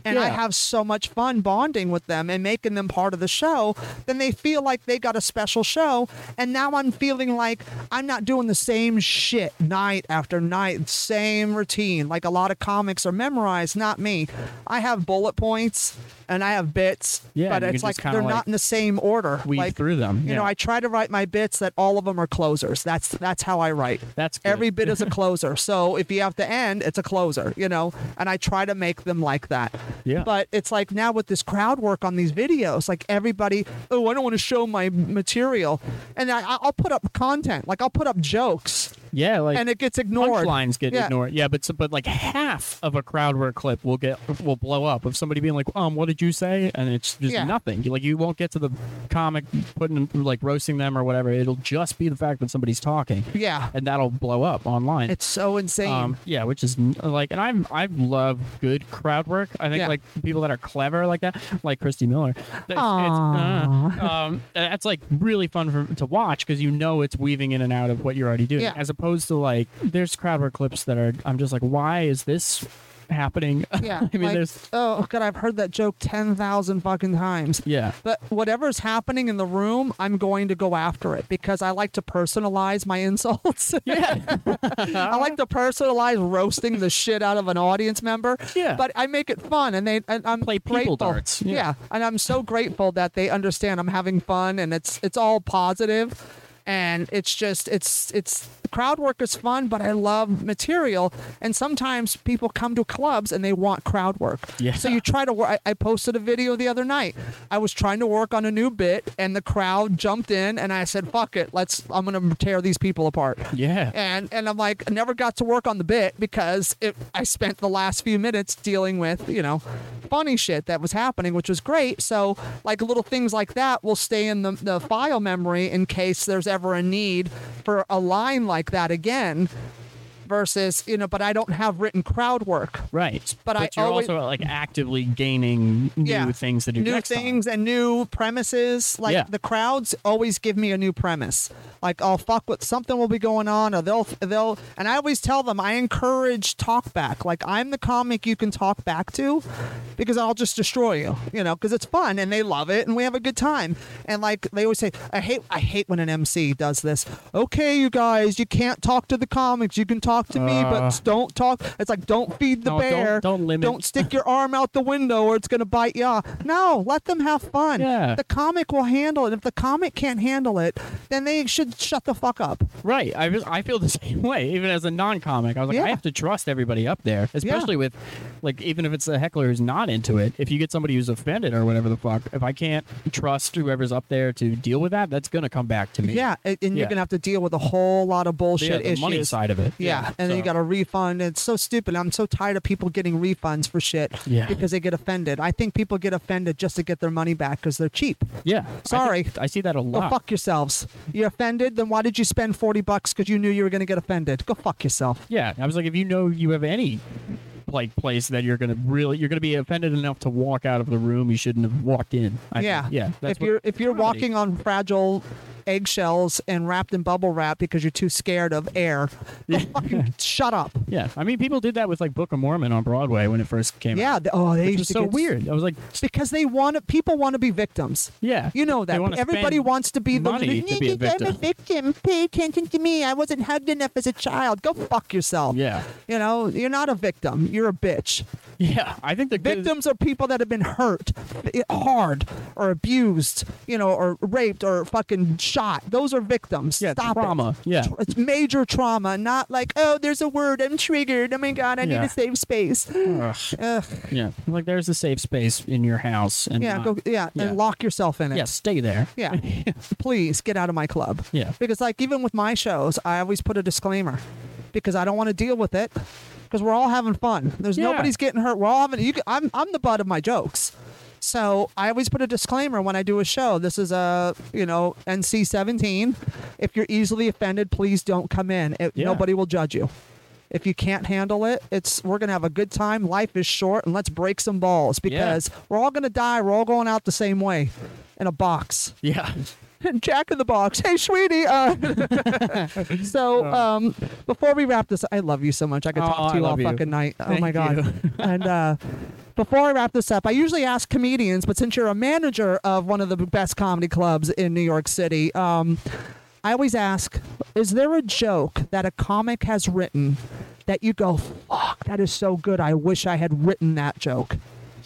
and I have so much fun bonding with them and making them part of the show, then they feel like they got a special show. And now I'm feeling like I'm not doing the same shit night after night, same routine. Like a lot of comics are memorized, not me. I have bullet points and I have bits, Yeah, but it's like they're like, not in the same order. weave like, through them. You know. I try to write my bits that all of them are closers. That's that's how I write. That's good. Every bit is a closer. So if you have to end, it's a closer, you know? And I try to make them like that. Yeah. But it's like now with this crowd work on these videos, like everybody, oh, I don't want to show my material. And I, I'll put up content, like I'll put up jokes, yeah like and it gets ignored. punchlines get Yeah. ignored. Yeah, but so, but like half of a crowd work clip will get will blow up of somebody being like, um, what did you say? And it's just Yeah. nothing. Like you won't get to the comic putting like roasting them or whatever. It'll just be the fact that somebody's talking, Yeah. and that'll blow up online. It's so insane. Um, yeah, which is like, and I'm I love good crowd work. I think Yeah. like people that are clever like that, like Christy Miller. It's, it's, uh, um, that's like really fun for, to watch because you know it's weaving in and out of what you're already doing, Yeah. as opposed to like there's crowd work clips that are I'm just like, why is this happening? yeah. I mean, like, there's oh, God, I've heard that joke 10,000 fucking times. yeah, But whatever's happening in the room, I'm going to go after it because I like to personalize my insults. yeah, I like to personalize roasting the shit out of an audience member. Yeah. But I make it fun, and they and I'm Play people grateful. darts. Yeah. Yeah. and I'm so grateful that they understand I'm having fun, and it's it's all positive, and it's just it's it's crowd work is fun, but I love material, and sometimes people come to clubs and they want crowd work. Yeah. So you try to work. I, I posted a video the other night. I was trying to work on a new bit, and the crowd jumped in, and I said, "Fuck it, let's. I'm gonna tear these people apart." yeah. and and I'm like I never got to work on the bit because it, I spent the last few minutes dealing with you know funny shit that was happening, which was great. So like little things like that will stay in the, the file memory in case there's ever a need for a line like that again. Versus you know, but I don't have written crowd work. Right. But I you're always- also like actively gaining new Yeah. things to do new next time. things and new premises. Like Yeah. the crowds always give me a new premise. Like I'll fuck with something will be going on, or they'll they'll. And I always tell them I encourage talk back. Like I'm the comic you can talk back to, because I'll just destroy you. You know, because it's fun and they love it and we have a good time. And like they always say, I hate I hate when an MC does this. Okay, you guys, you can't talk to the comics. You can talk to me, Uh. but don't talk. It's like don't feed the No, don't- bear. don't limit- Don't stick your arm out the window or it's gonna bite you. off. No, let them have fun. Yeah. The comic will handle it. If the comic can't handle it, then they should shut the fuck up. Right. I, was- I feel the same way, even as a non comic. I was like, Yeah. I have to trust everybody up there, especially with, like, even if it's a heckler who's not into it. If you get somebody who's offended or whatever the fuck, if I can't trust whoever's up there to deal with that, that's going to come back to me. Yeah, and, and Yeah. you're gonna have to deal with a whole lot of bullshit bullshit the issues. money side of it. Yeah, and then you got a refund. It's so stupid. I'm so tired of people getting refunds for shit Yeah. because they get offended. I think people get offended just to get their money back because they're cheap. Yeah. I Sorry. think- I, see that a lot. Go fuck yourselves. You're offended? Then why did you spend 40 bucks because you knew you were going to get offended? Go fuck yourself. Yeah. I was like, if you know you have any like place that you're gonna really you're gonna be offended enough to walk out of the room you shouldn't have walked in I yeah. think. yeah if you're if you're comedy. walking on fragile eggshells and wrapped in bubble wrap because you're too scared of air, fucking shut up. yeah i mean people did that with like book of mormon on broadway when it first came Yeah. out Yeah, Oh, they used to so get- weird i was like because they want to, people want to be victims. yeah You know that. Everybody wants to be the money to be a I'm a victim. Pay attention to me. I wasn't hugged enough as a child. Go fuck yourself. yeah You know, you're not a victim. You're a bitch. yeah i think the Victims are people that have been hurt eh, hard or abused, you know, or raped or fucking shot. Those are victims. yeah Stop it. trauma yeah It's major trauma, not like, oh, there's a word, I'm triggered. Oh my God, I need Yeah. a safe space. Ugh. Ugh. yeah like there's a safe space in your house and Yeah, not- go, yeah, yeah. and lock yourself in it. yeah stay there Yeah. Please get out of my club. yeah Because, like, even with my shows, I always put a disclaimer because I don't want to deal with it because we're all having fun. There's Yeah. nobody's getting hurt. We're all having. You, can- I'm I'm the butt of my jokes. So I always put a disclaimer when I do a show. This is a you know NC-17. If you're easily offended, please don't come in. It, Yeah. Nobody will judge you. If you can't handle it, it's we're gonna have a good time. Life is short, and let's break some balls because we're all gonna die. We're all going out the same way, in a box. yeah Jack in the Box. Hey, sweetie. Uh, so, um, before we wrap this, I love you so much. I could Oh, talk I to you all you. fucking night. oh Thank my god. and uh, before I wrap this up, I usually ask comedians, but since you're a manager of one of the best comedy clubs in New York City, um, I always ask: Is there a joke that a comic has written that you go, "Fuck, that is so good. I wish I had written that joke."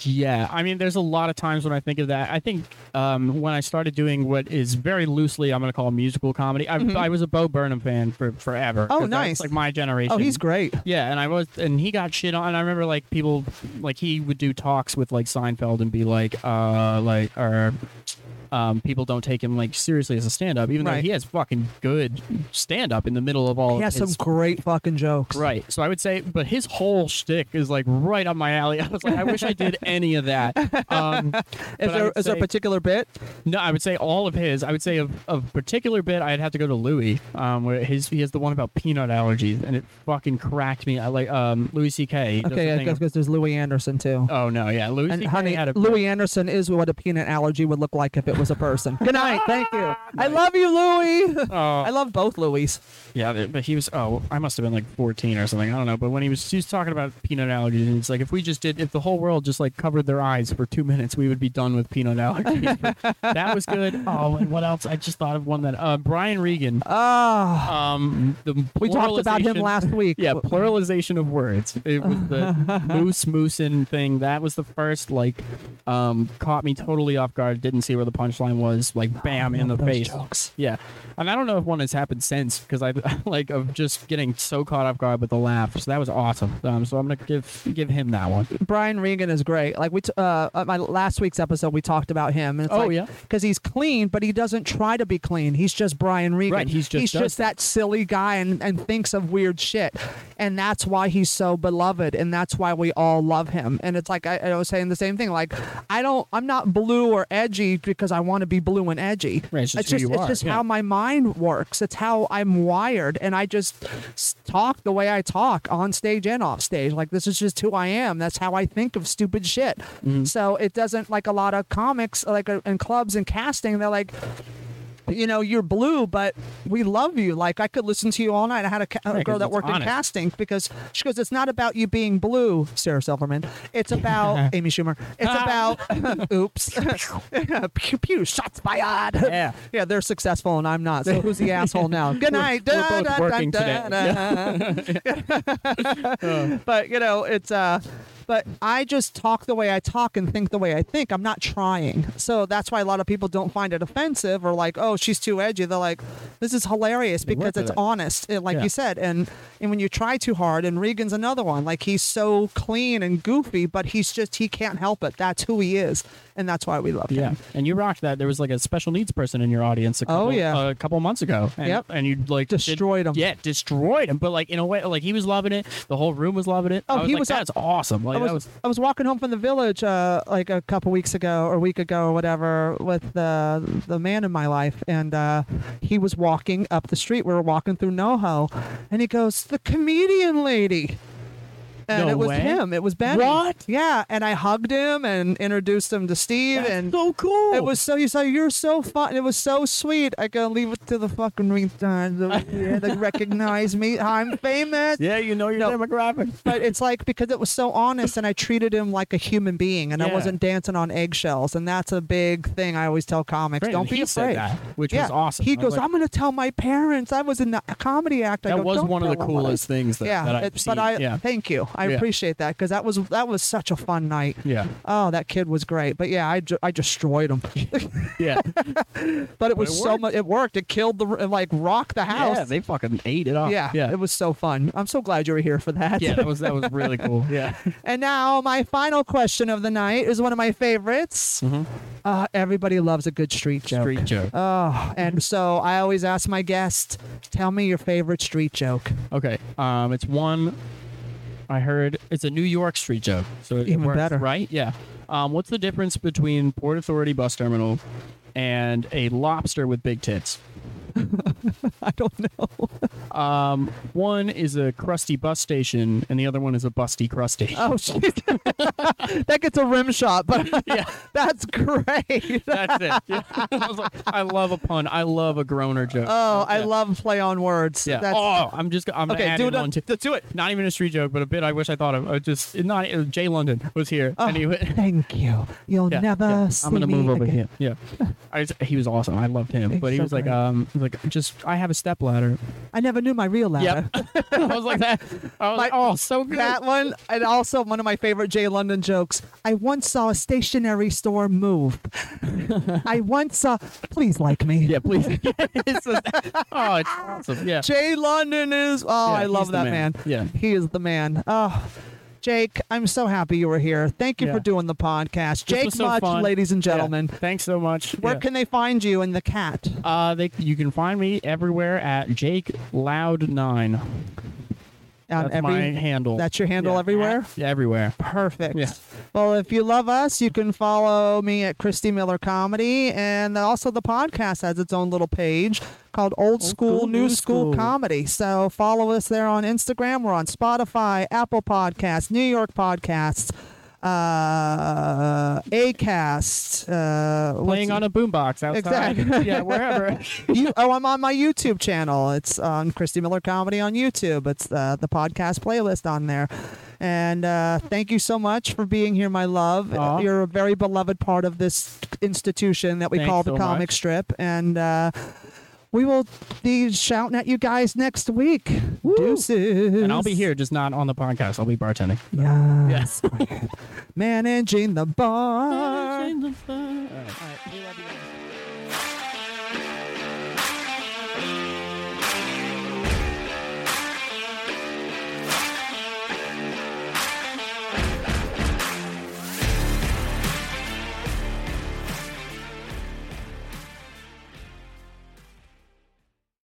Yeah, I mean, there's a lot of times when I think of that. I think um, when I started doing what is very loosely, I'm going to call musical comedy. I, I was a Bo Burnham fan for forever. Mm-hmm. Oh, nice. like my generation. Oh, he's great. Yeah, and I was, and he got shit on. And I remember like people, like he would do talks with like Seinfeld and be like, uh, like or. Um, people don't take him like seriously as a stand-up, even though he has fucking good stand-up in the middle of all. He of has some his great fucking jokes. Right. So I would say, but his whole shtick is like right up my alley. I was like, I wish I did any of that. Um, but Is I there, would is there a say- particular bit? no, I would say all of his. I would say of, of particular bit, I'd have to go to Louis, um, where his he has the one about peanut allergies, and it fucking cracked me. I like um Louis C.K. does the Okay, I thing guess because there's Louie Anderson too. Oh no, yeah, Louis and C.K. honey, had a Louie Anderson is what a peanut allergy would look like if it was a person. Good night. Thank you. I love you, Louis. Oh, I love both Louis. Yeah, but he was. Oh, I must have been like 14 or something. I don't know. But when he was, he was talking about peanut allergies, and it's like if we just did, if the whole world just like covered their eyes for two minutes, we would be done with peanut allergies. That was good. Oh, and what else? I just thought of one that uh, Brian Regan. Ah, Um, the we talked about him pluralization- last week. Yeah, pluralization of words. It was the moose moosin thing. That was the first like um caught me totally off guard. Didn't see where the punchline was. Like bam in the face. jokes. Yeah, and I don't know if one has happened since because I like of just getting so caught off guard with the laugh. So that was awesome. Um, so I'm gonna give give him that one. Brian Regan is great. Like we, t- uh, my last week's episode, we talked about him. And it's Oh, like, yeah. because he's clean, but he doesn't try to be clean. He's just Brian Regan. Right, he's just he's just that silly guy and, and thinks of weird shit, and that's why he's so beloved, and that's why we all love him. And it's like I, I was saying the same thing. Like I don't, I'm not blue or edgy because I want to be blue and edgy. Right, it's just who just, it's just yeah. how my mind works. It's how I'm wired, and I just talk the way I talk on stage and off stage. Like this is just who I am. That's how I think of stupid shit. Mm-hmm. So it doesn't like a lot of comics, like uh, in clubs and casting. They're like. You know, you're blue, but we love you. Like I could listen to you all night. I had a, ca- a girl that worked in casting because she goes, "It's not about you being blue, Sarah Silverman. It's about Amy Schumer. It's about oops, pew pew, shots fired. Yeah. yeah, they're successful and I'm not. So who's the asshole now? Good night. we're both Da, da, working da, da. but you know, it's uh. But I just talk the way I talk and think the way I think. I'm not trying. So that's why a lot of people don't find it offensive or like, oh, she's too edgy. They're like, this is hilarious because it's it. honest, like Yeah. you said. And and when you try too hard, and Regan's another one, like he's so clean and goofy, but he's just he can't help it. That's who he is, and that's why we love Yeah, him. Yeah, and you rocked that. There was like a special needs person in your audience. A Oh, yeah. a couple months ago. And, Yep. and you like did- Destroyed him. Yeah, destroyed him. But like in a way, like he was loving it. The whole room was loving it. Oh, was he like, was- That's awesome. Like I was, was. I was walking home from the village uh, like a couple weeks ago or a week ago or whatever with the the man in my life, and uh, he was walking up the street. We were walking through NoHo, and he goes, "The comedian lady." And No it was way. him. It was Ben. What? Yeah, and I hugged him and introduced him to Steve, That's and so cool. it was so you said you're so fun. It was so sweet. I gotta leave it to the fucking retards over here recognize me. I'm famous Yeah, you know your No. demographic. but it's like because it was so honest and I treated him like a human being and I wasn't dancing on eggshells and that's a big thing I always tell comics. Right, Don't and be afraid. that, which yeah. was awesome. He goes, like- I'm gonna tell my parents I was in a comedy act. I That go, was one of the tell them what I-" coolest things that, yeah, that I've it- seen. but I yeah, thank you. I Yeah. appreciate that because that was that was such a fun night. yeah, Oh, that kid was great. But yeah, I, ju- I destroyed him. yeah. but it was it so much. It worked. It killed the it, like rocked the house. Yeah, they fucking ate it up. yeah, yeah, it was so fun. I'm so glad you were here for that. yeah. That was that was really cool. Yeah. And now my final question of the night is one of my favorites. Mhm. Uh, everybody loves a good street joke. Street joke. Oh, and so I always ask my guest, tell me your favorite street joke. Okay. Um, it's one. I heard it's a New York street joke, so it Even works, better. right? Yeah. Um, what's the difference between Port Authority bus terminal and a lobster with big tits? I don't know. Um, one is a crusty bus station, and the other one is a busty crusty. Oh, shit. that gets a rim shot, but Yeah. that's great. That's it. Yeah. I, was like, I love a pun. I love a groaner joke. Oh, I love play on words. Yeah. That's, oh, I'm just. I'm gonna okay, add do it. Let's do it. Not even a street joke, but a bit I wish I thought of. Uh, just not. Uh, Jay London was here, Oh, and he. went- thank you. You'll Yeah, never yeah. I'm gonna move over again. here. Yeah, I he was awesome. I loved him, but he so was like, um, like just I have a step ladder. I never knew my real ladder. Yep. I was like that. I was My- like, oh, so good. That one, and also one of my favorite Jay London jokes. I once saw a stationery store move. I once saw. Please like me. yeah, please. It's just- oh, it's awesome. Yeah. Jay London is. Oh, Yeah, I love the that man. man. Yeah. he is the man. Oh. Jake, I'm so happy you were here. Thank you Yeah. for doing the podcast. Jake so Much, fun. ladies and Yeah. gentlemen. Thanks so much. Where Yeah. can they find you and the cat? uh, they you can find me everywhere at Jake Loud Nine. On That's every, my handle. That's your handle Yeah, everywhere? yeah, everywhere. Perfect. Yeah. Well, if you love us, you can follow me at Christy Miller Comedy, and also the podcast has its own little page called Old, School, School, New New School, School. Comedy. So follow us there on Instagram. We're on Spotify, Apple Podcasts, New York Podcasts, uh, Acast. Uh, Playing on a boombox outside. Exactly. yeah, wherever. you, oh, I'm on my YouTube channel. It's on Christy Miller Comedy on YouTube. It's uh, the podcast playlist on there. And uh, thank you so much for being here, my love. Aw. You're a very beloved part of this institution that we Thanks call the so comic much. strip. And uh, we will be shouting at you guys next week. Deuces. And I'll be here, just not on the podcast. I'll be bartending. Yes. Managing the bar. All right. All right, we love you.